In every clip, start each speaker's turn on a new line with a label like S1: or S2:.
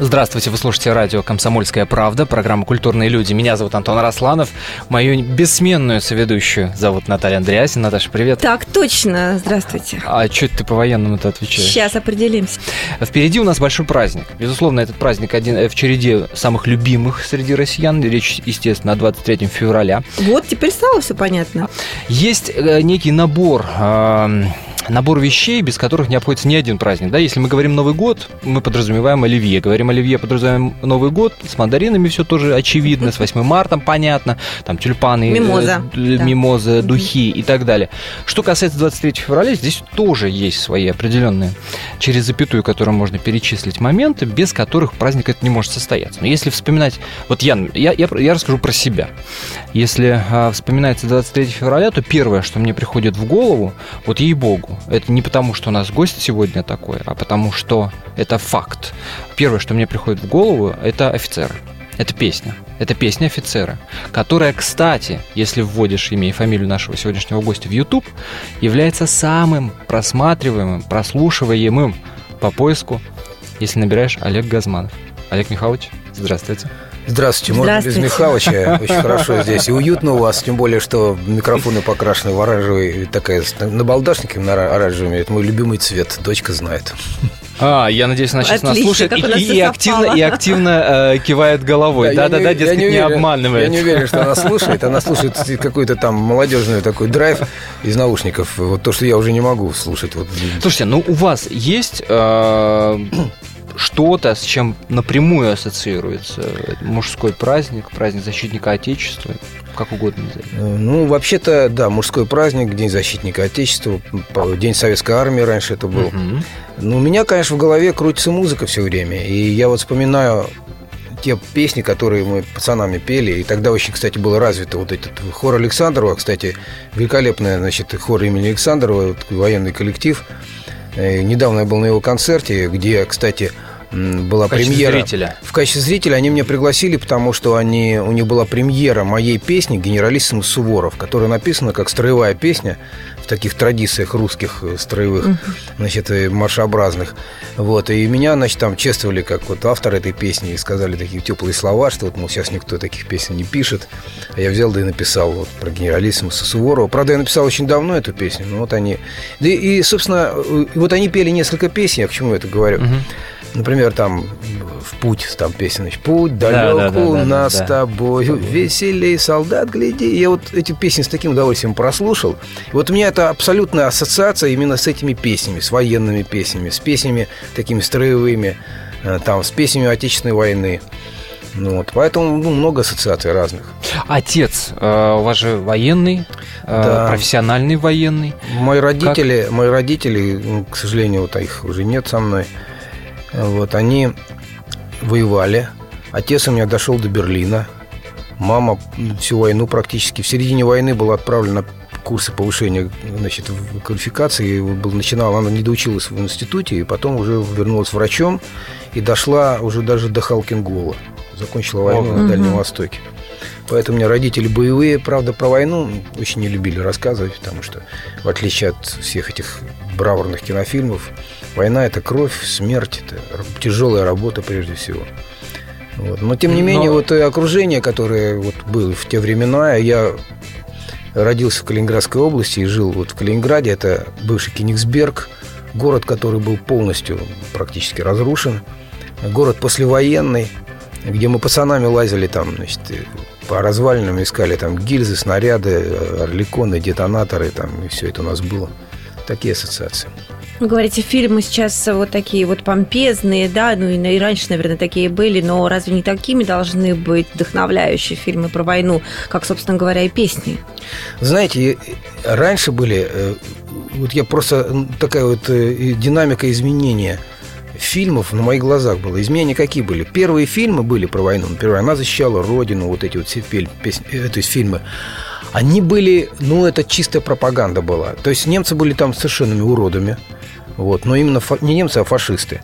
S1: Здравствуйте, вы слушаете радио «Комсомольская правда», программа «Культурные люди». Меня зовут Антон Арасланов, мою бессменную соведущую зовут Наталья Андреасин. Наташа, привет.
S2: Так точно, здравствуйте.
S1: А что ты по-военному-то отвечаешь?
S2: Сейчас определимся.
S1: Впереди у нас большой праздник. Безусловно, этот праздник один э, в череде самых любимых среди россиян. Речь, естественно, о 23 февраля.
S2: Вот, теперь стало все понятно.
S1: Есть э, некий набор набор вещей, без которых не обходится ни один праздник. Да? Если мы говорим Новый год, мы подразумеваем оливье. Говорим оливье, подразумеваем Новый год. С мандаринами все тоже очевидно. С 8 марта понятно. Там тюльпаны,
S2: мимоза,
S1: э, да. мимоза духи и так далее. Что касается 23 февраля, здесь тоже есть свои определенные через запятую, которые можно перечислить моменты, без которых праздник это не может состояться. Но если вспоминать... Вот я, я, я, я расскажу про себя. Если а, вспоминается 23 февраля, то первое, что мне приходит в голову, вот ей-богу, это не потому, что у нас гость сегодня такой, а потому что это факт. Первое, что мне приходит в голову, это офицеры. Это песня. Это песня офицера, которая, кстати, если вводишь имя и фамилию нашего сегодняшнего гостя в YouTube, является самым просматриваемым, прослушиваемым по поиску, если набираешь Олег Газманов. Олег Михайлович, здравствуйте.
S3: Здравствуйте, можно без Михалыча. Очень хорошо здесь. И уютно у вас, тем более, что микрофоны покрашены в оранжевый, такая, на балдашнике на оранжевыми. Это мой любимый цвет, дочка знает.
S1: А, я надеюсь, она сейчас Отлично, нас слушает и, и, и активно, и активно э, кивает головой. Да-да-да, дескать, не, не обманывает.
S3: Я не уверен, что она слушает. Она слушает какой-то там молодежный такой драйв из наушников. Вот то, что я уже не могу слушать. Вот.
S1: Слушайте, ну у вас есть э, что-то, с чем напрямую ассоциируется мужской праздник, праздник защитника Отечества, как угодно назовем.
S3: Э, ну, вообще-то, да, мужской праздник, День защитника Отечества, День Советской Армии раньше это был. Угу. Ну, у меня, конечно, в голове крутится музыка все время. И я вот вспоминаю те песни, которые мы пацанами пели, и тогда очень, кстати, было развито вот этот хор Александрова, кстати, великолепный, значит, хор имени Александрова, вот, военный коллектив. Э, недавно я был на его концерте, где, кстати, была в премьера.
S1: Зрителя.
S3: В качестве зрителя они меня пригласили, потому что они, у них была премьера моей песни «Генералиссимус Суворов», которая написана как строевая песня в таких традициях русских э, строевых, значит, э, маршеобразных. Вот, и меня, значит, там чествовали как вот автор этой песни и сказали такие теплые слова, что вот, мол, сейчас никто таких песен не пишет. А я взял да и написал вот про генералиссимуса Суворова. Правда, я написал очень давно эту песню, но вот они... Да и, собственно, э, вот они пели несколько песен, я к чему это говорю. Uh-huh. Например, там в путь, там песня, значит, путь далеку да, да, да, нас да, с тобой, да. веселей, солдат, гляди. Я вот эти песни с таким удовольствием прослушал. И вот у меня это абсолютная ассоциация именно с этими песнями, с военными песнями, с песнями такими строевыми, э, там, с песнями Отечественной войны. Ну, вот, поэтому ну, много ассоциаций разных.
S1: Отец, э, у вас же военный, э, да. профессиональный военный.
S3: Мои родители, как? мои родители, к сожалению, вот их уже нет со мной. Вот, они воевали. Отец у меня дошел до Берлина. Мама всю войну практически. В середине войны была отправлена курсы повышения значит, квалификации. Был, начинала, она не доучилась в институте, и потом уже вернулась врачом и дошла уже даже до Халкингола. Закончила войну на Дальнем Востоке. Поэтому у меня родители боевые, правда, про войну очень не любили рассказывать, потому что, в отличие от всех этих браворных кинофильмов, Война – это кровь, смерть, это тяжелая работа прежде всего. Вот. Но, тем не менее, Но... вот окружение, которое вот было в те времена, я родился в Калининградской области и жил вот в Калининграде, это бывший Кенигсберг, город, который был полностью практически разрушен, город послевоенный, где мы пацанами лазили там, значит, по развалинам искали там гильзы, снаряды, орликоны, детонаторы, там, и все это у нас было. Такие ассоциации.
S2: Вы говорите, фильмы сейчас вот такие вот помпезные, да, ну и, и раньше, наверное, такие были, но разве не такими должны быть вдохновляющие фильмы про войну, как, собственно говоря, и песни?
S3: Знаете, раньше были, э, вот я просто такая вот э, динамика изменения фильмов на моих глазах было. Изменения какие были? Первые фильмы были про войну. Например, «Она защищала Родину», вот эти вот все песни, э, то есть фильмы они были, ну, это чистая пропаганда была. То есть немцы были там совершенными уродами, вот, но именно фа- не немцы, а фашисты.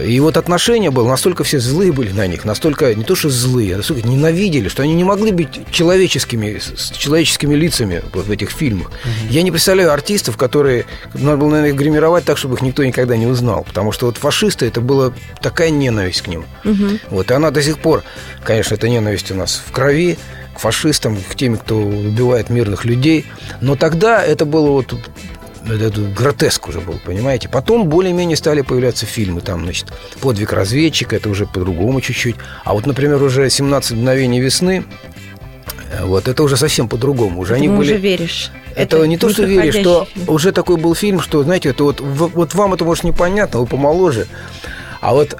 S3: И вот отношения было, настолько все злые были на них, настолько не то что злые, а настолько ненавидели, что они не могли быть человеческими, с человеческими лицами вот в этих фильмах. Mm-hmm. Я не представляю артистов, которые надо было, наверное, их гримировать так, чтобы их никто никогда не узнал. Потому что вот фашисты это была такая ненависть к ним. Mm-hmm. Вот, и она до сих пор, конечно, эта ненависть у нас в крови к фашистам, к тем, кто убивает мирных людей. Но тогда это было вот это гротеск уже был, понимаете. Потом более-менее стали появляться фильмы, там, значит, «Подвиг разведчика», это уже по-другому чуть-чуть. А вот, например, уже «17 мгновений весны», э, вот это уже совсем по-другому. Уже
S2: они
S3: были...
S2: уже веришь.
S3: Это, это не то, что веришь, что фильм. уже такой был фильм, что, знаете, это вот, вот вам это может непонятно, вы помоложе. А вот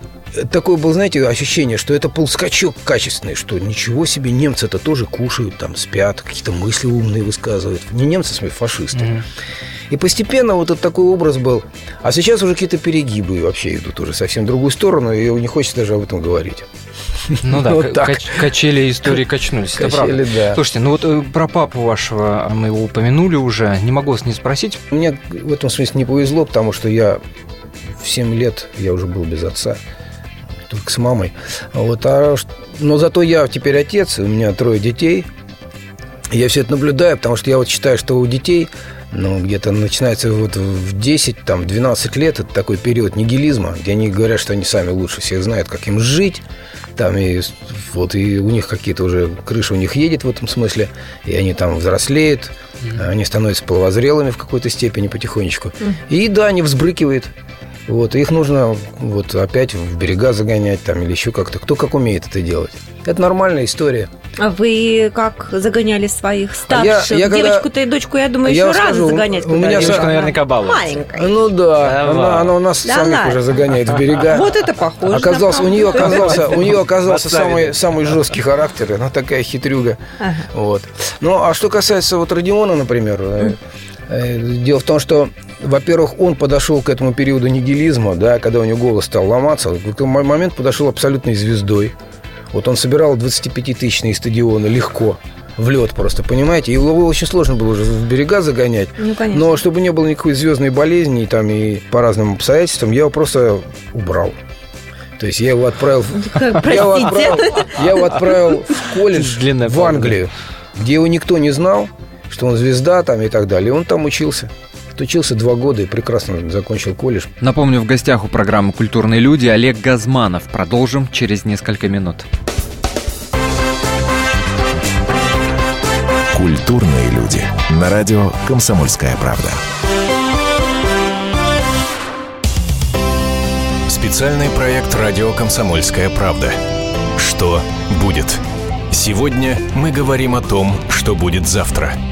S3: такое было, знаете, ощущение, что это был скачок качественный, что ничего себе, немцы-то тоже кушают, там спят, какие-то мысли умные высказывают. Не немцы, а фашисты. Mm-hmm. И постепенно вот этот такой образ был. А сейчас уже какие-то перегибы вообще идут уже совсем в другую сторону, и не хочется даже об этом говорить.
S1: Ну да, вот так. Кач- качели истории качнулись, качели, это правда. Да. Слушайте, ну вот э, про папу вашего мы его упомянули уже, не могу вас не спросить.
S3: Мне в этом смысле не повезло, потому что я в 7 лет, я уже был без отца, только с мамой. Вот, а, но зато я теперь отец, у меня трое детей. Я все это наблюдаю, потому что я вот считаю, что у детей ну, где-то начинается вот в 10, там, 12 лет, это такой период нигилизма, где они говорят, что они сами лучше всех знают, как им жить, там, и вот, и у них какие-то уже, крыша у них едет в этом смысле, и они там взрослеют, mm-hmm. они становятся половозрелыми в какой-то степени потихонечку. Mm-hmm. И да, они взбрыкивают, вот, их нужно вот опять в берега загонять там или еще как-то. Кто как умеет это делать. Это нормальная история.
S2: А вы как загоняли своих старших? А я, я Девочку-то и дочку, я думаю, я еще раз загонять. У
S1: меня девочка наверняка балуется.
S2: Маленькая.
S3: Ну да, она, она у нас да самих ладно. уже загоняет в берега.
S2: Вот это похоже.
S3: Оказался, у нее оказался, у нее оказался самый, самый жесткий характер, она такая хитрюга. Ага. Вот. Ну, а что касается вот Родиона, например, mm. Дело в том, что во-первых, он подошел к этому периоду нигилизма, да, когда у него голос стал ломаться. В этот момент подошел абсолютной звездой. Вот он собирал 25-тысячные стадионы легко в лед просто, понимаете? Его очень сложно было уже в берега загонять. Ну, конечно. Но чтобы не было никакой звездной болезни там, и по разным обстоятельствам, я его просто убрал. То есть я его отправил, я его отправил, я его отправил в колледж в Англию, где его никто не знал, что он звезда там и так далее. И он там учился. Учился два года и прекрасно закончил колледж.
S1: Напомню, в гостях у программы «Культурные люди» Олег Газманов. Продолжим через несколько минут.
S4: Культурные люди. На радио «Комсомольская правда». Специальный проект «Радио Комсомольская правда». Что будет? Сегодня мы говорим о том, что будет завтра –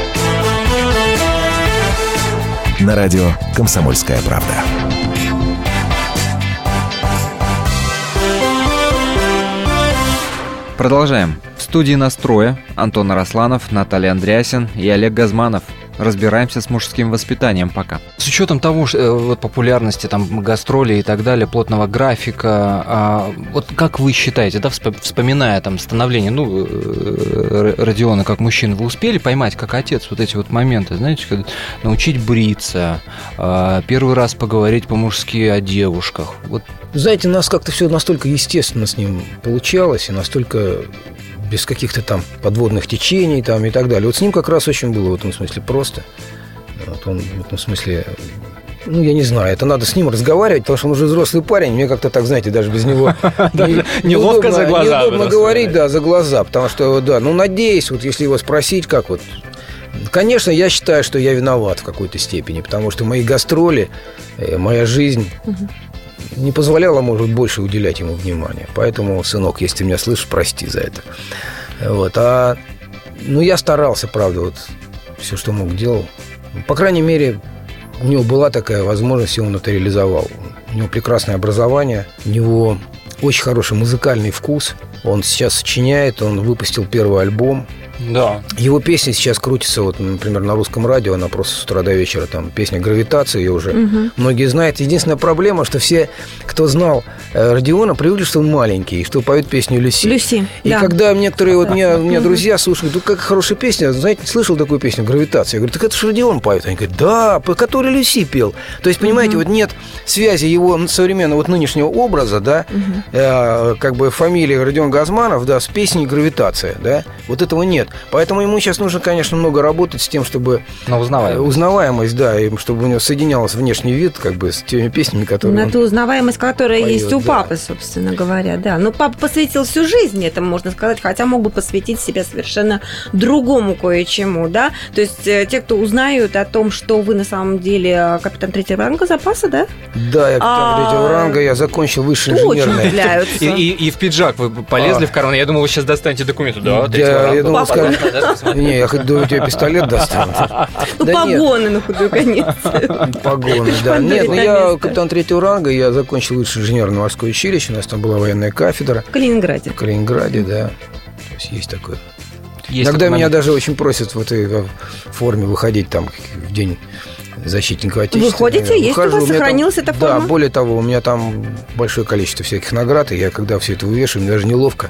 S4: На радио «Комсомольская правда».
S1: Продолжаем. В студии «Настроя» Антон Арасланов, Наталья Андреасин и Олег Газманов – разбираемся с мужским воспитанием пока. С учетом того, что э, вот популярности там гастролей и так далее, плотного графика, а, вот как вы считаете, да, вспоминая там становление, ну, э, Родиона как мужчина, вы успели поймать как отец вот эти вот моменты, знаете, когда научить бриться, а, первый раз поговорить по-мужски о девушках, вот
S3: знаете, у нас как-то все настолько естественно с ним получалось, и настолько без каких-то там подводных течений там и так далее. Вот с ним как раз очень было в этом смысле просто. Вот он в этом смысле ну, я не знаю, это надо с ним разговаривать, потому что он уже взрослый парень, мне как-то так, знаете, даже без него
S1: неловко за глаза.
S3: Неудобно говорить, да, за глаза, потому что, да, ну, надеюсь, вот если его спросить, как вот Конечно, я считаю, что я виноват в какой-то степени, потому что мои гастроли, э, моя жизнь не позволяла, может больше уделять ему внимания. Поэтому, сынок, если ты меня слышишь, прости за это. Вот. А, ну, я старался, правда, вот все, что мог, делал. По крайней мере, у него была такая возможность, и он это реализовал. У него прекрасное образование, у него очень хороший музыкальный вкус – Он сейчас сочиняет, он выпустил первый альбом.
S1: Да.
S3: Его песни сейчас крутятся, вот, например, на русском радио, она просто с утра до вечера, там, песня «Гравитация» ее уже угу. многие знают. Единственная проблема, что все, кто знал э, Родиона, привыкли, что он маленький, и что поет песню «Люси».
S2: «Люси»,
S3: И
S2: да.
S3: когда некоторые, вот меня, у меня друзья слушают, ну, как хорошая песня, знаете, слышал такую песню «Гравитация»? Я говорю, так это же Родион поет. Они говорят, да, по которой Люси пел. То есть, понимаете, вот нет связи его современного, вот нынешнего образа, да, э, как бы фамилии Родион Газманов, да, с песней «Гравитация», да, вот этого нет. Поэтому ему сейчас нужно, конечно, много работать с тем, чтобы...
S1: На узнаваемость.
S3: Узнаваемость, да, и чтобы у него соединялся внешний вид, как бы, с теми песнями, которые
S2: На
S3: он
S2: ту узнаваемость, которая
S3: поет,
S2: есть у
S3: да.
S2: папы, собственно говоря, да. Но папа посвятил всю жизнь этому, можно сказать, хотя мог бы посвятить себя совершенно другому кое-чему, да. То есть э, те, кто узнают о том, что вы на самом деле э, капитан третьего ранга запаса, да,
S3: Да, я капитан
S2: А,
S3: третьего ранга, я закончил высшее инженерное.
S1: И, и- и в пиджак вы полезли
S3: А.
S1: в карман. Я думал, вы сейчас достанете документы. Да,
S3: Я-
S1: третьего
S3: я
S1: ранга.
S3: думал,
S1: Да, да.
S3: Не, я хоть думаю, тебе пистолет достану.
S2: Ну,
S3: Да
S2: погоны на худой конец.
S3: Погоны, да. Нет, ну я капитан третьего ранга, я закончил высшее инженерно-морское училище, у нас там была военная кафедра
S2: В Калининграде.
S3: в Калининграде, да. То есть есть такое.
S1: Есть
S3: Иногда меня даже очень просят в этой форме выходить там в день защитника Отечества.
S2: ходите? Есть у вас? Сохранилась эта
S3: Да,
S2: форма?
S3: более того, у меня там большое количество всяких наград, и я когда все это вывешиваю, мне даже неловко.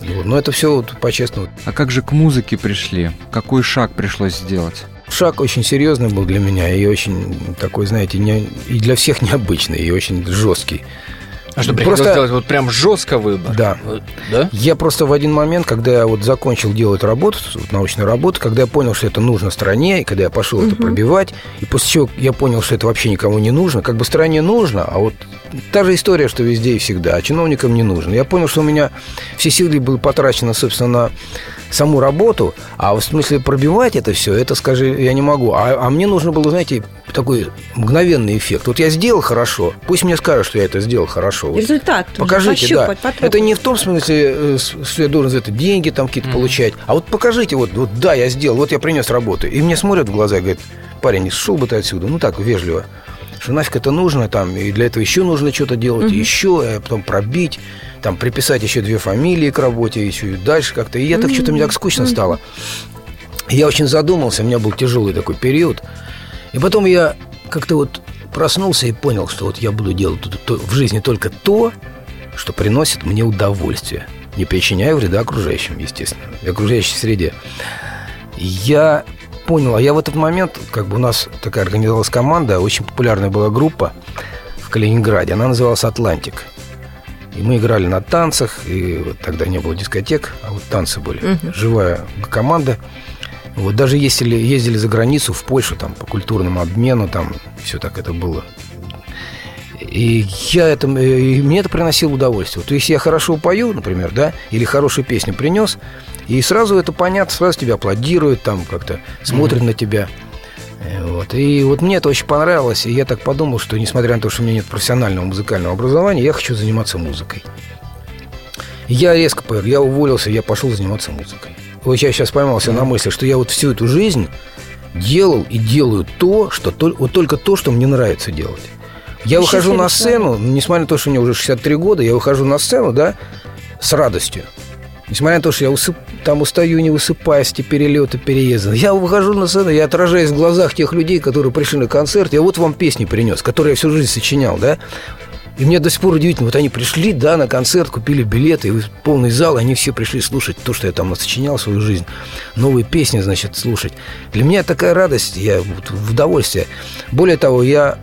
S3: Вот. Но это все вот по-честному.
S1: А как же к музыке пришли? Какой шаг пришлось сделать?
S3: Шаг очень серьезный был для меня и очень такой, знаете, не, и для всех необычный, и очень жесткий.
S1: А что,
S3: Просто-
S1: приходилось делать вот прям жестко выбор?
S3: Да.
S1: Да?
S3: Я просто в один момент, когда я вот закончил делать работу, вот научную работу, когда я понял, что это нужно стране, и когда я пошел это пробивать, и после чего я понял, что это вообще никому не нужно, как бы стране нужно, а вот та же история, что везде и всегда, а чиновникам не нужно. Я понял, что у меня все силы были потрачены, собственно, на саму работу, а в смысле пробивать это все, это, скажи, я не могу. А, а мне нужно было, знаете, такой мгновенный эффект. Вот я сделал хорошо, пусть мне скажут, что я это сделал хорошо. Вот
S2: Результат.
S3: Покажите, да.
S2: потрогать.
S3: Это не в том смысле, э, что я должен за это деньги там какие-то получать, а вот покажите, вот, вот да, я сделал, вот я принес работу. И мне смотрят в глаза и говорят, парень, шел бы ты отсюда, ну так, вежливо. Что нафиг это нужно, там, и для этого еще нужно что-то делать, и еще, а потом пробить, там, приписать еще две фамилии к работе, еще и дальше как-то. И я так что-то мне так скучно стало. Я очень задумался, у меня был тяжелый такой период. И потом я как-то вот проснулся и понял, что вот я буду делать в жизни только то, что приносит мне удовольствие, не причиняя вреда окружающим, естественно, окружающей среде. Я понял, а я в этот момент, как бы у нас такая организовалась команда, очень популярная была группа в Калининграде, она называлась «Атлантик». И мы играли на танцах, и вот тогда не было дискотек, а вот танцы были. Живая команда. Вот даже ездили, ездили за границу, в Польшу, там, по культурному обмену, там, все так это было. И я это, и мне это приносило удовольствие. Вот если я хорошо пою, например, да, или хорошую песню принес, и сразу это понятно, сразу тебя аплодируют, там как-то смотрят на тебя. Э, Вот. И вот мне это очень понравилось, и я так подумал, что несмотря на то, что у меня нет профессионального музыкального образования, я хочу заниматься музыкой. И я резко поверил, я уволился, я пошел заниматься музыкой. Вот я сейчас поймался на мысли, что я вот всю эту жизнь делал и делаю то, что вот только то, что мне нравится делать. Я выхожу на сцену, несмотря на то, что мне уже 63 года, я выхожу на сцену, да, с радостью. Несмотря на то, что я усып- там устаю, не высыпаясь, эти перелеты, переезды. Я выхожу на сцену, я отражаюсь в глазах тех людей, которые пришли на концерт. Я вот вам песни принес, которые я всю жизнь сочинял, да. И мне до сих пор удивительно, вот они пришли, да, на концерт, купили билеты, и полный зал, и они все пришли слушать то, что я там сочинял свою жизнь. Новые песни, значит, слушать. Для меня такая радость, я вот в удовольствие. Более того, я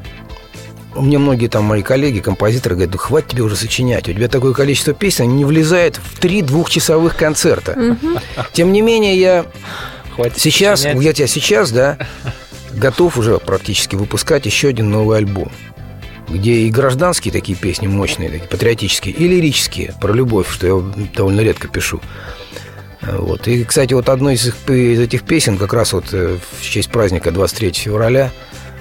S3: мне многие там мои коллеги, композиторы говорят, ну хватит тебе уже сочинять, у тебя такое количество песен, они не влезает в три двухчасовых концерта. Тем не менее, я
S1: Хватит
S3: сейчас,
S1: сочинять.
S3: я тебя сейчас, да, готов уже практически выпускать еще один новый альбом где и гражданские такие песни мощные, такие патриотические, и лирические, про любовь, что я довольно редко пишу. Вот. И, кстати, вот одной из, из этих песен, как раз вот э, в честь праздника 23 февраля,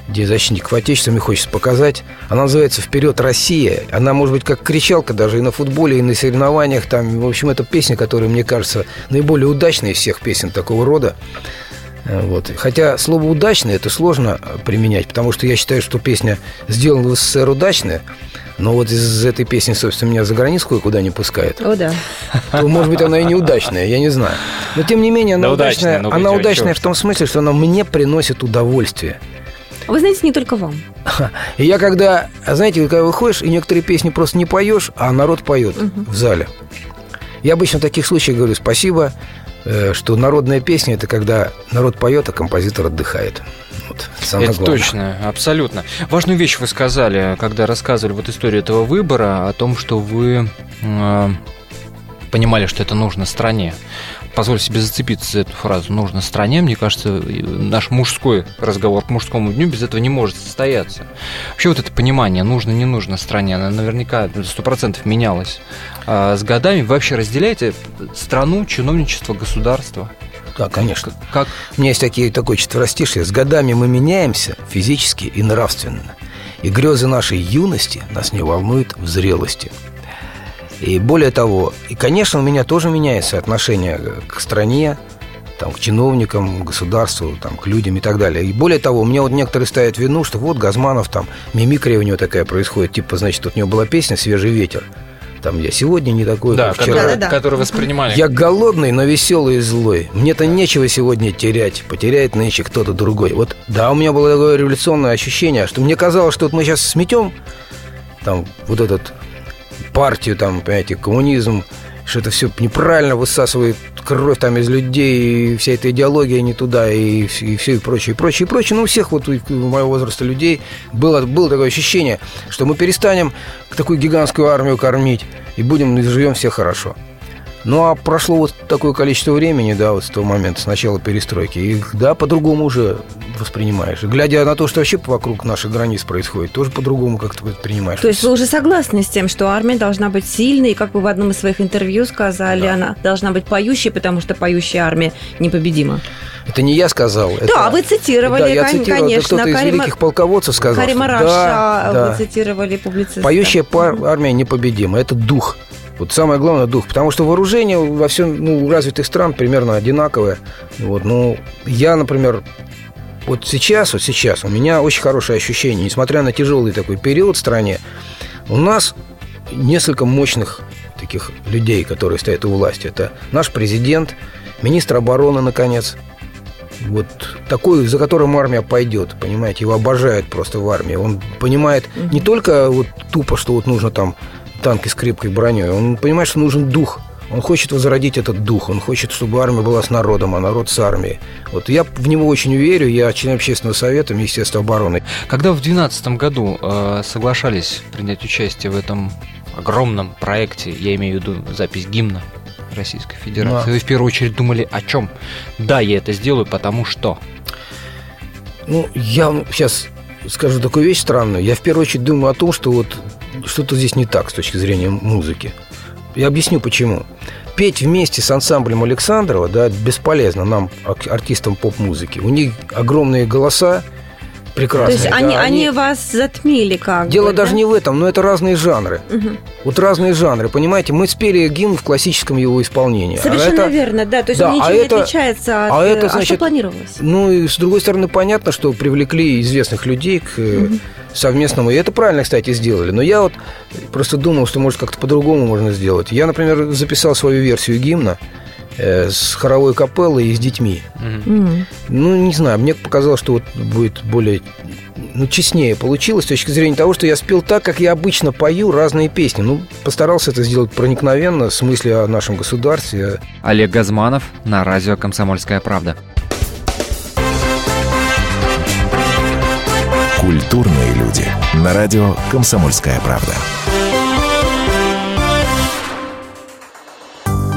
S3: где защитников Отечества мне хочется показать. Она называется «Вперед, Россия». Она, может быть, как кричалка даже и на футболе, и на соревнованиях. Там, в общем, это песня, которая, мне кажется, наиболее удачная из всех песен такого рода. Э, Вот. Хотя слово «удачно» это сложно э, применять, потому что я считаю, что песня «Сделана в СССР удачная», Но вот из этой песни, собственно, меня за границу куда не пускает.
S2: О, да.
S3: То, может быть, она и неудачная, я не знаю. Но, тем не менее, она
S1: Да
S3: удачная,
S1: удачная, ну,
S3: она удачная в том смысле, что она мне приносит удовольствие.
S2: Вы знаете, не только вам.
S3: И я когда, знаете, когда выходишь, и некоторые песни просто не поешь, а народ поет в зале. Я обычно в таких случаях говорю спасибо, э, что народная песня это когда народ поет, а композитор отдыхает. Вот, это самое
S1: Это
S3: главное.
S1: точно, абсолютно. Важную вещь вы сказали, когда рассказывали вот историю этого выбора, о том, что вы э, понимали, что это нужно стране. Позволь себе зацепиться за эту фразу «нужно стране». Мне кажется, наш мужской разговор к мужскому дню без этого не может состояться. Вообще вот это понимание «нужно, не нужно стране», оно наверняка сто процентов менялось а, с годами. Вы вообще разделяете страну, чиновничество, государство?
S3: Да, конечно.
S1: Как
S3: У меня есть такие, такое четверостишье. С годами мы меняемся физически и нравственно. И грезы нашей юности нас не волнуют в зрелости. И более того, и, конечно, у меня тоже меняется отношение к стране, там, к чиновникам, к государству, там, к людям и так далее. И более того, у меня вот некоторые ставят вину, что вот Газманов, там, мимикрия у него такая происходит, типа, значит, вот у него была песня «Свежий ветер». Там я сегодня не такой,
S1: да,
S3: как вчера.
S1: который,
S2: Да-да-да.
S1: который воспринимали.
S3: Я голодный, но веселый и злой. Мне-то нечего сегодня терять. Потеряет нынче кто-то другой. Вот, да, у меня было такое революционное ощущение, что мне казалось, что вот мы сейчас сметем там вот этот партию, там, понимаете, коммунизм, что это все неправильно высасывает кровь там из людей, и вся эта идеология не туда, и, и все и прочее, и прочее, и прочее. Ну, у всех вот у моего возраста людей было, было такое ощущение, что мы перестанем такую гигантскую армию кормить, и будем, и живем все хорошо. Ну, а прошло вот такое количество времени, да, вот с того момента, с начала перестройки, и, да, по-другому уже воспринимаешь. И глядя на то, что вообще вокруг наших границ происходит, тоже по-другому как-то воспринимаешь.
S2: То есть вы уже согласны с тем, что армия должна быть сильной, и как вы в одном из своих интервью сказали,
S3: Да.
S2: она должна быть поющей, потому что поющая армия непобедима.
S3: Это не я сказал. это-
S2: Да, вы цитировали,
S3: Да, я
S2: кон-
S3: цитировал, это
S2: конечно,
S3: кто-то из
S2: Карима-
S3: великих полководцев сказал.
S2: Карима
S3: что
S2: Раша
S3: да, да.
S2: вы цитировали публициста.
S3: Поющая пар- армия непобедима. Это дух. Вот самое главное дух. Потому что вооружение во всем ну, развитых стран примерно одинаковое. Вот, ну, я, например, вот сейчас, вот сейчас у меня очень хорошее ощущение, несмотря на тяжелый такой период в стране, у нас несколько мощных таких людей, которые стоят у власти. Это наш президент, министр обороны, наконец, вот такой, за которым армия пойдет, понимаете, его обожают просто в армии. Он понимает не только вот тупо, что вот нужно там танки с крепкой броней, он понимает, что нужен дух. Он хочет возродить этот дух, он хочет, чтобы армия была с народом, а народ с армией. Вот я в него очень верю, я член общественного совета Министерства обороны.
S1: Когда в 2012 году э, соглашались принять участие в этом огромном проекте, я имею в виду запись гимна Российской Федерации,
S3: Да.
S1: вы в первую очередь думали о чем? Да, я это сделаю, потому что.
S3: Ну, я сейчас скажу такую вещь странную. Я в первую очередь думаю о том, что вот что-то здесь не так с точки зрения музыки. Я объясню почему. Петь вместе с ансамблем Александрова, да, бесполезно нам, артистам поп-музыки. У них огромные голоса,
S2: То
S3: прекрасные.
S2: есть
S3: да,
S2: они, они вас затмили как
S3: Дело
S2: бы,
S3: даже
S2: да?
S3: не в этом, но это разные жанры.
S2: Мгм.
S3: Вот разные жанры, понимаете? Мы спели гимн в классическом его исполнении. А
S2: Совершенно
S3: это-
S2: верно, да. То есть
S3: Да,
S2: он ничем
S3: а
S2: не
S3: это-
S2: отличается от...
S3: а это,
S2: э, что
S3: значит,
S2: планировалось?
S3: Ну и с другой стороны, понятно, что привлекли известных людей к э, совместному. И это правильно, кстати, сделали. Но я вот просто думал, что может как-то по-другому можно сделать. Я, например, записал свою версию гимна с хоровой капеллой и с детьми.
S2: М.
S3: Ну, не знаю, мне показалось, что вот будет более ну, честнее получилось с точки зрения того, что я спел так, как я обычно пою разные песни. Ну, постарался это сделать проникновенно, с мыслью о нашем государстве,
S1: Олег Газманов на радио «Комсомольская правда».
S4: Культурные люди. На радио «Комсомольская правда».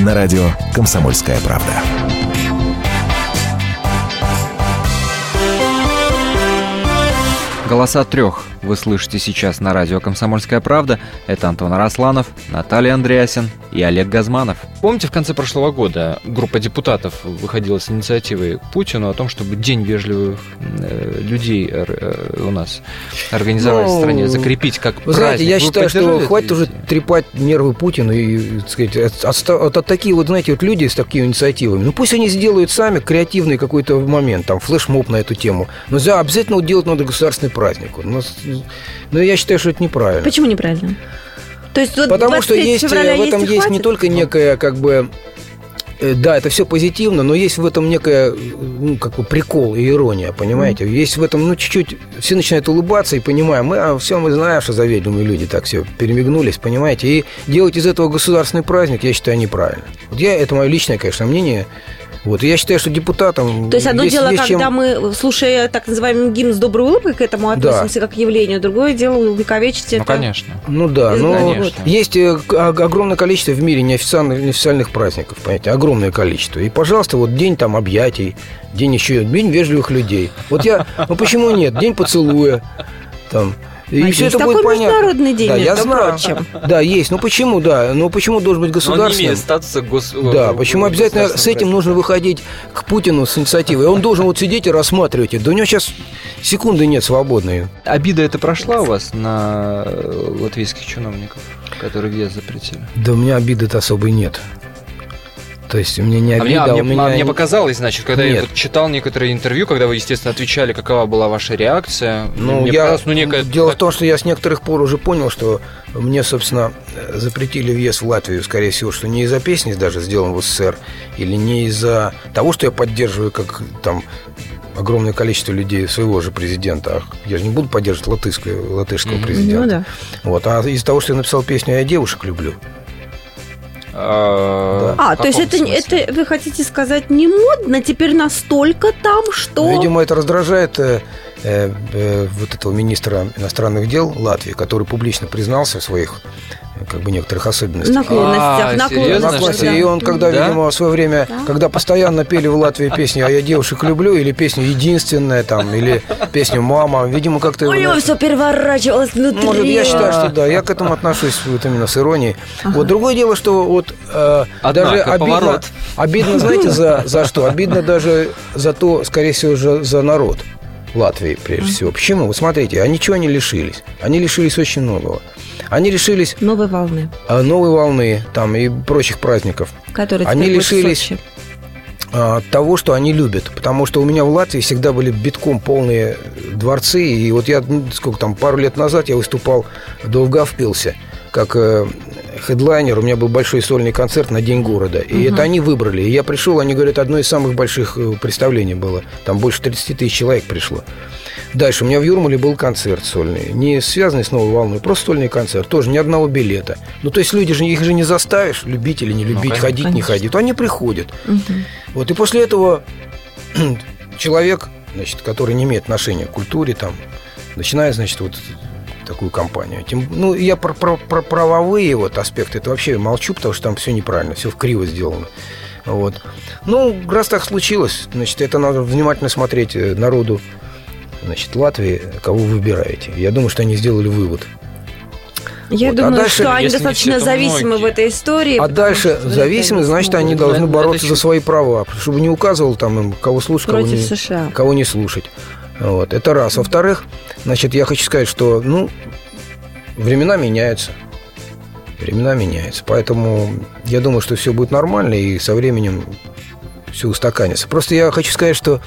S4: На радио «Комсомольская правда».
S1: Голоса трех вы слышите сейчас на радио «Комсомольская правда». Это Антон Арасланов, Наталья Андреасин и Олег Газманов. Помните, в конце прошлого года группа депутатов выходила с инициативой к Путину о том, чтобы День вежливых э, людей э, у нас организовать ну, в стране, закрепить как
S3: вы праздник. Знаете, я вы считаю, что хватит уже трепать нервы Путину и, так сказать, от, от, от такие вот, знаете, вот люди с такими инициативами. Ну пусть они сделают сами креативный какой-то момент, там флешмоб на эту тему. Но за, обязательно делать надо государственный праздник. Но, но я считаю, что это неправильно.
S2: Почему неправильно?
S3: То есть, вот Потому что есть, в этом есть, есть не только некая как бы Э, да, это все позитивно, но есть в этом некая, ну, как бы прикол и ирония, понимаете? Mm. Есть в этом, ну, чуть-чуть, все начинают улыбаться и понимаем, мы, а все мы знаем, что заведомые люди так все перемигнулись, понимаете? И делать из этого государственный праздник, я считаю, неправильно. Вот я, это мое личное, конечно, мнение, вот, и я считаю, что депутатам...
S2: То есть одно есть, дело, есть когда чем... мы, слушая так называемый гимн с доброй улыбкой к этому относимся да. как к явлению, другое дело увековечить
S1: ну,
S2: это...
S1: конечно.
S3: Ну да, но конечно. есть э, огромное количество в мире неофициальных, неофициальных праздников, понимаете, огромное количество. И, пожалуйста, вот день там объятий, день еще, день вежливых людей. Вот я, ну почему нет? День поцелуя, там,
S2: и а все есть это такой будет понятно. международный день,
S3: да, я знаю. прочим. Да, есть. Ну почему, да? Ну почему должен быть государственным? Он не имеет
S1: статуса гос...
S3: Да, почему обязательно с этим нужно выходить к Путину с инициативой? Он должен вот сидеть и рассматривать это. Да у него сейчас секунды нет свободной.
S1: Обида это прошла у вас на латвийских чиновников, которые въезд запретили?
S3: Да у меня обиды-то особой нет. То есть мне не обида,
S1: а мне,
S3: у меня...
S1: А мне показалось, значит, когда Нет. я вот читал некоторые интервью, когда вы, естественно, отвечали, какова была ваша реакция.
S3: Ну, я... ну некая... Дело в том, что я с некоторых пор уже понял, что мне, собственно, запретили въезд в Латвию, скорее всего, что не из-за песни даже сделан в СССР, или не из-за того, что я поддерживаю как там огромное количество людей своего же президента. Я же не буду поддерживать латышского, латышского mm-hmm. президента. Ну, да. вот, а из-за того, что я написал песню «Я девушек люблю».
S2: А, то есть это, это, вы хотите сказать, не модно? Теперь настолько там, что...
S3: Видимо, это раздражает э, э, э, вот этого министра иностранных дел Латвии, который публично признался в своих как бы некоторых особенностях.
S2: Наклонностях, а, наклонностях.
S3: Да. И он, когда, да? видимо, в свое время, да? когда постоянно пели в Латвии песню «А я девушек люблю» или песню «Единственная» там, или песню «Мама», видимо, как-то...
S2: У него все переворачивалось внутри.
S3: Может, я считаю, что да, я к этому отношусь вот именно с иронией. Ага. Вот другое дело, что вот э, даже обидно, поворот. обидно, знаете, за, за что? Обидно даже за то, скорее всего, за, за народ. Латвии, прежде всего. Почему? Вы смотрите, они чего они лишились? Они лишились очень многого. Они лишились...
S2: Новой волны.
S3: А, новой волны, там, и прочих праздников.
S2: Которые
S3: они лишились а, того, что они любят. Потому что у меня в Латвии всегда были битком полные дворцы. И вот я, ну, сколько там, пару лет назад я выступал в Довгавпилсе как э, хедлайнер, у меня был большой сольный концерт на День города. И угу. это они выбрали. И я пришел, они говорят, одно из самых больших э, представлений было. Там больше 30 тысяч человек пришло. Дальше у меня в Юрмале был концерт сольный, не связанный с новой волной, просто сольный концерт, тоже ни одного билета. Ну, то есть люди же, их же не заставишь, любить или не ну, любить, ну, ходить, конечно. не ходить. Они приходят. Угу. Вот, и после этого человек, значит, который не имеет отношения к культуре, там, начинает, значит, вот такую компанию. Тем, ну, я про, про, про правовые вот аспекты, это вообще молчу, потому что там все неправильно, все в криво сделано. Вот. Ну, раз так случилось, значит, это надо внимательно смотреть э, народу значит, Латвии, кого вы выбираете. Я думаю, что они сделали вывод.
S2: Я вот. А думаю, а дальше, что они достаточно зависимы многие. в этой истории.
S3: А дальше зависимы, значит, они должны бороться за свои права, чтобы не указывал там им, кого слушать, кого не, США. кого не слушать. Вот. Это раз. Во-вторых, значит, я хочу сказать, что, ну, времена меняются. Времена меняются. Поэтому я думаю, что все будет нормально, и со временем все устаканится. Просто я хочу сказать, что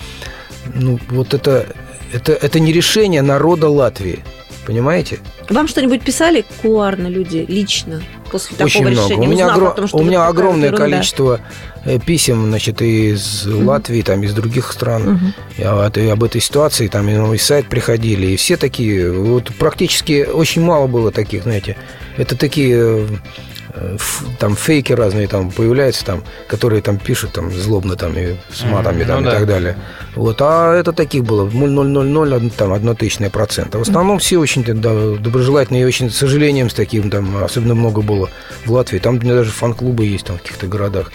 S3: ну, вот это, это, это не решение народа Латвии. Понимаете?
S2: Вам что-нибудь писали кулуарно люди лично после такого
S3: Очень
S2: решения?
S3: много. У меня, огром... том, у меня огромное ерунда. количество э, писем, значит, из mm Латвии, там, из других стран. Mm-hmm. Об этой ситуации, там, и на мой сайт приходили. И все такие, вот практически очень мало было таких, знаете. Это такие э, там фейки разные там появляются, там, которые там пишут там злобно там и с матами там, ну, и да. так далее. Вот, а это таких было 0,000, там, одно тысячное процента. В основном все очень да, доброжелательные и очень, с сожалением, с таким там, особенно много было в Латвии. Там у меня даже фан-клубы есть там в каких-то городах.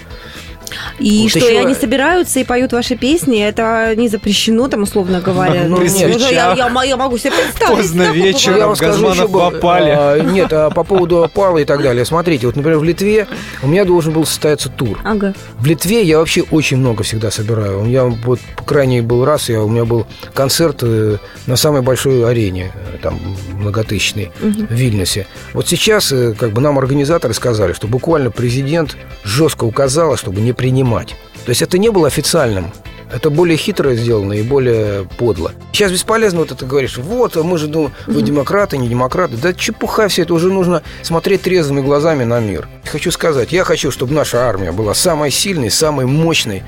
S2: И
S3: Вот
S2: что,
S3: еще-
S2: и они собираются и поют ваши песни, это не запрещено, там, условно говоря.
S3: Ну,
S2: Ну,
S3: нет.
S2: я, я- я- я могу себе представить.
S1: Поздно вечером.
S3: Я вам скажу
S1: Газманов
S3: еще
S1: опале.
S3: а, Нет, а по поводу опала и так далее. Смотрите, вот, например, в Литве у меня должен был состояться тур.
S2: Ага.
S3: В Литве я вообще очень много всегда собираю. У меня вот крайний был раз, я, у меня был концерт э, на самой большой арене, э, там многотысячной, в Вильнюсе. Вот сейчас э, как бы нам организаторы сказали, что буквально президент жестко указала, чтобы не принимать. То есть это не было официальным. Это более хитро сделано и более подло. Сейчас бесполезно вот это говоришь. Вот, а мы же думаем, вы демократы, не демократы. Да чепуха все это. Уже нужно смотреть трезвыми глазами на мир. Хочу сказать, я хочу, чтобы наша армия была самой сильной, самой мощной.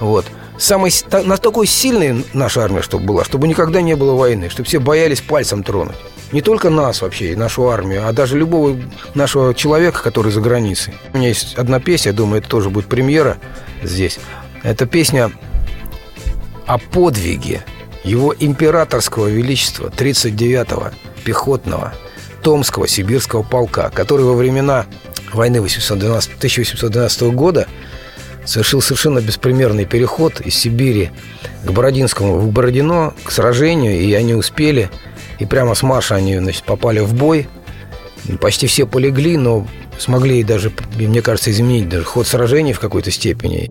S3: Вот. Самой, на такой сильной наша армия, чтобы была, чтобы никогда не было войны, чтобы все боялись пальцем тронуть. Не только нас вообще, нашу армию, а даже любого нашего человека, который за границей. У меня есть одна песня, я думаю, это тоже будет премьера здесь. Это песня о подвиге его императорского величества 39-го пехотного Томского сибирского полка, который во времена войны 812 1812 года совершил совершенно беспримерный переход из Сибири к Бородинскому, в Бородино, к сражению, и они успели, и прямо с марша они значит, попали в бой. Почти все полегли, но смогли даже, мне кажется, изменить даже ход сражений в какой-то степени.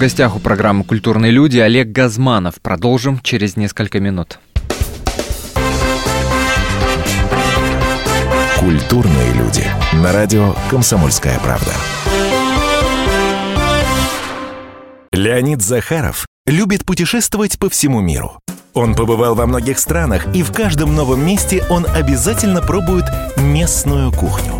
S1: Гостях у программы «Культурные люди» Олег Газманов. Продолжим через несколько минут.
S4: Культурные люди. На радио «Комсомольская правда». Леонид Захаров любит путешествовать по всему миру. Он побывал во многих странах, и в каждом новом месте он обязательно пробует местную кухню.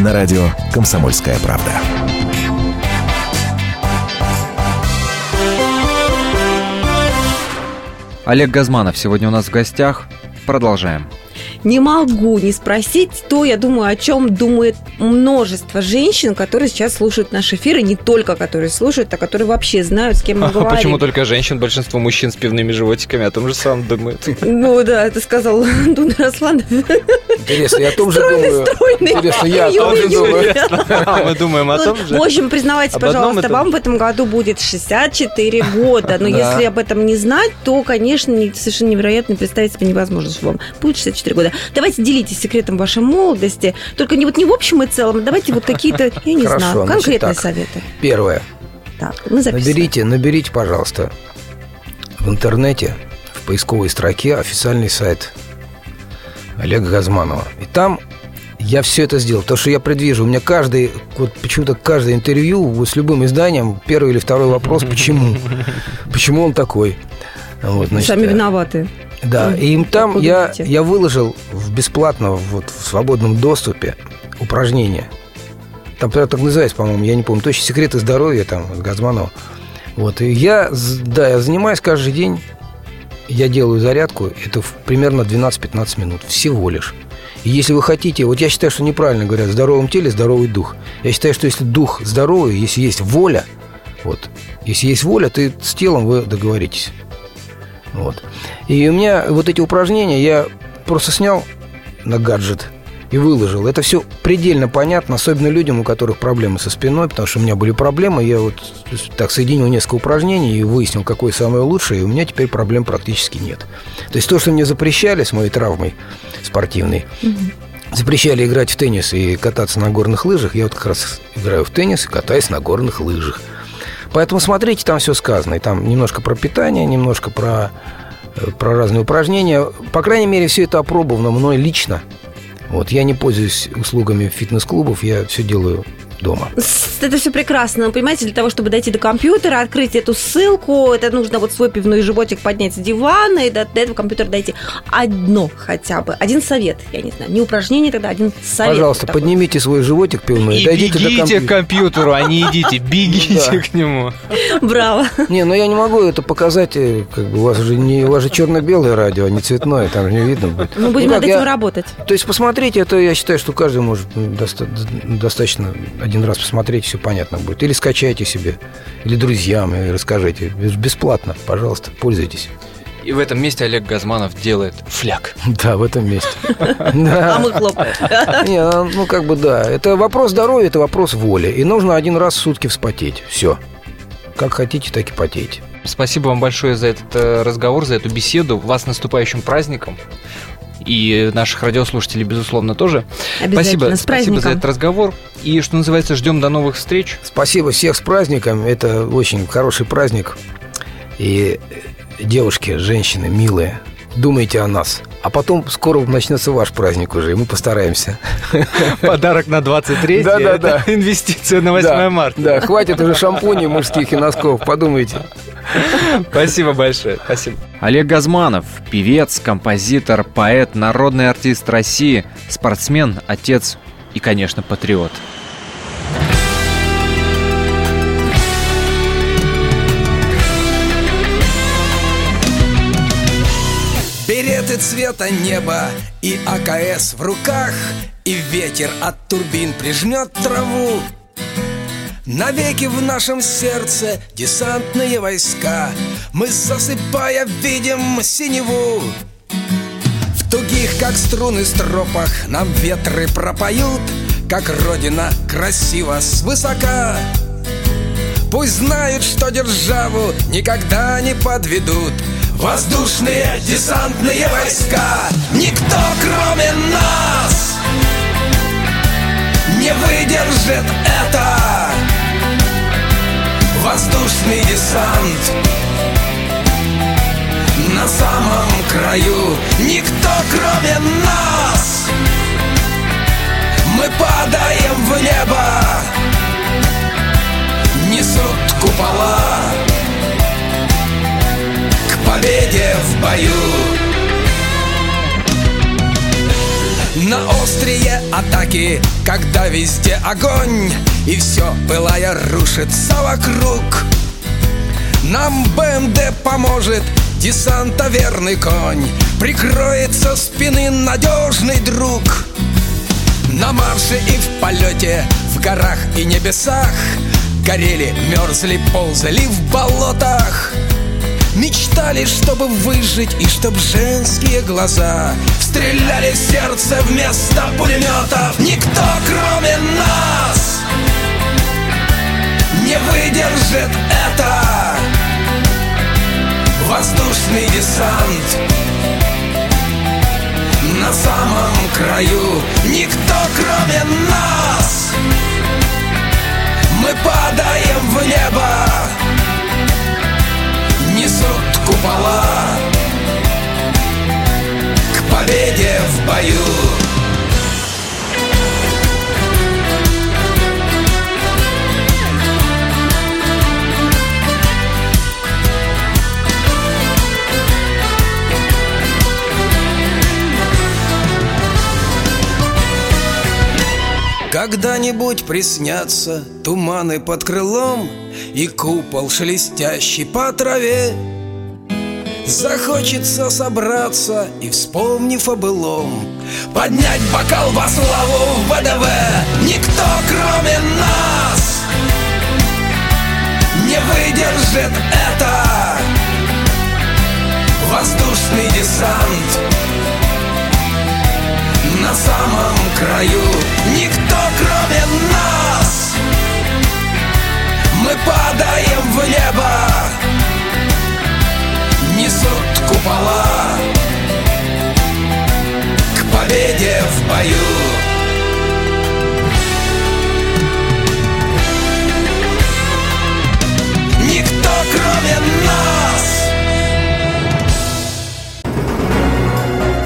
S4: На радио «Комсомольская правда».
S1: Олег Газманов сегодня у нас в гостях. Продолжаем.
S2: Не могу не спросить то, я думаю, о чем думает множество женщин, которые сейчас слушают наш эфир, и не только которые слушают, а которые вообще знают, с кем мы
S1: А
S2: говорим.
S1: почему только женщин? Большинство мужчин с пивными животиками о том же самом думают.
S2: Ну да, это сказал Дуна Асланов.
S3: Интересно, я о том же
S2: Стройный,
S3: думаю.
S2: стройный.
S3: Интересно, я о том же думаю.
S1: А мы думаем о
S2: Ну,
S1: том
S2: В
S1: же.
S2: общем, признавайтесь,
S1: Об одном
S2: пожалуйста, вам в этом году будет 64 года. Но если об этом не знать, то, конечно, не- совершенно невероятно представить себе невозможно, что вам будет 64 года. Давайте делитесь секретом вашей молодости. Только не вот не в общем и целом, а давайте вот какие-то, я не
S3: Хорошо,
S2: знаю,
S3: значит
S2: конкретные
S3: так.
S2: советы.
S3: Первое.
S2: Так, мы записываем.
S3: Наберите, наберите, пожалуйста, в интернете, в поисковой строке официальный сайт Олега Газманова. И там я все это сделал, потому что я предвижу. У меня каждый, вот почему-то каждое интервью вот с любым изданием, первый или второй вопрос, почему? Почему он такой? Вот, значит,
S2: Сами
S3: э,
S2: виноваты.
S3: Да, и им там я, я выложил в бесплатно, вот в свободном доступе упражнения. Там так называется, по-моему, я не помню, точно секреты здоровья там Газманова. Вот, и я, да, я занимаюсь каждый день, я делаю зарядку, это примерно 12-15 минут, всего лишь. И если вы хотите, вот я считаю, что неправильно говорят, в здоровом теле здоровый дух. Я считаю, что если дух здоровый, если есть воля, вот, если есть воля, то с телом вы договоритесь. Вот. И у меня вот эти упражнения я просто снял на гаджет и выложил. Это все предельно понятно, особенно людям, у которых проблемы со спиной, потому что у меня были проблемы. Я вот так соединил несколько упражнений и выяснил, какое самое лучшее, и у меня теперь проблем практически нет. То есть то, что мне запрещали с моей травмой спортивной, запрещали играть в теннис и кататься на горных лыжах, я вот как раз играю в теннис и катаюсь на горных лыжах. Поэтому смотрите, там все сказано. И там немножко про питание, немножко про, э, про разные упражнения. По крайней мере, все это опробовано мной лично. Вот, я не пользуюсь услугами фитнес-клубов, я все делаю дома.
S2: Это все прекрасно. Но, понимаете, для того, чтобы дойти до компьютера, открыть эту ссылку, это нужно вот свой пивной животик поднять с дивана и до, до этого компьютера дойти. Одно хотя бы. Один совет, я не знаю. Не упражнение тогда, один совет.
S3: Пожалуйста,
S2: такой.
S3: поднимите свой животик пивной и
S1: И
S3: дойдите до
S1: бегите к
S3: компьютера.
S1: компьютеру, а не идите. Бегите
S3: Да.
S1: к нему.
S2: Браво.
S3: Не, ну я не могу это показать, э, как бы у вас же не у вас же черно-белое радио, а не цветное, там же не видно будет.
S2: Мы будем
S3: Ну
S2: над этим
S3: я-
S2: работать.
S3: То есть посмотрите, это я считаю, что каждый может ну, доста- достаточно один раз посмотреть, все понятно будет. Или скачайте себе, или друзьям, и расскажите. Бесплатно, пожалуйста, пользуйтесь.
S1: И в этом месте Олег Газманов делает фляг.
S3: Да, в этом месте.
S2: А мы хлопаем.
S3: Не, ну как бы да. Это вопрос здоровья, это вопрос воли. И нужно один раз в сутки вспотеть. Все. Как хотите, так и потейте.
S1: Спасибо вам большое за этот э, разговор, за эту беседу. Вас с наступающим праздником. И наших радиослушателей, безусловно, тоже. Спасибо,
S2: С
S1: спасибо за этот разговор. И, что называется, ждем до новых встреч.
S3: Спасибо всех с праздником. Это очень хороший праздник. И э, девушки, женщины, милые, думайте о нас. А потом скоро начнется ваш праздник уже, и мы постараемся.
S1: Подарок на 23
S3: Да-да-да.
S1: это инвестиция на 8
S3: да,
S1: марта.
S3: Да, хватит уже шампуней мужских и носков, подумайте.
S1: Спасибо большое. Спасибо. Олег Газманов, певец, композитор, поэт, народный артист России, спортсмен, отец и, конечно, патриот.
S5: Береты цвета неба и АКС в руках И ветер от турбин прижмет траву Навеки в нашем сердце десантные войска. Мы засыпая видим синеву. В тугих, как струны стропах Нам ветры пропоют Как родина красиво свысока.
S3: Пусть знают, что державу никогда не подведут Воздушные десантные войска. Никто, кроме нас Не выдержит это Воздушный десант. На самом краю Никто, кроме нас. Мы падаем в небо. Несут купола. К победе в бою На острие атаки, когда везде огонь И все, пылая, рушится вокруг. Нам БМД поможет, десанта верный конь Прикроет со спины надежный друг. На марше и в полете, в горах и небесах Горели, мерзли, ползали в болотах Мечтали, чтобы выжить и чтоб женские глаза Стреляли в сердце вместо пулеметов. Никто, кроме нас, не выдержит это. Воздушный десант на самом краю. Никто, кроме нас Мы падаем в небо купола К победе в бою. Когда-нибудь приснятся туманы под крылом И купол шелестящий по траве Захочется собраться и, вспомнив о былом Поднять бокал во славу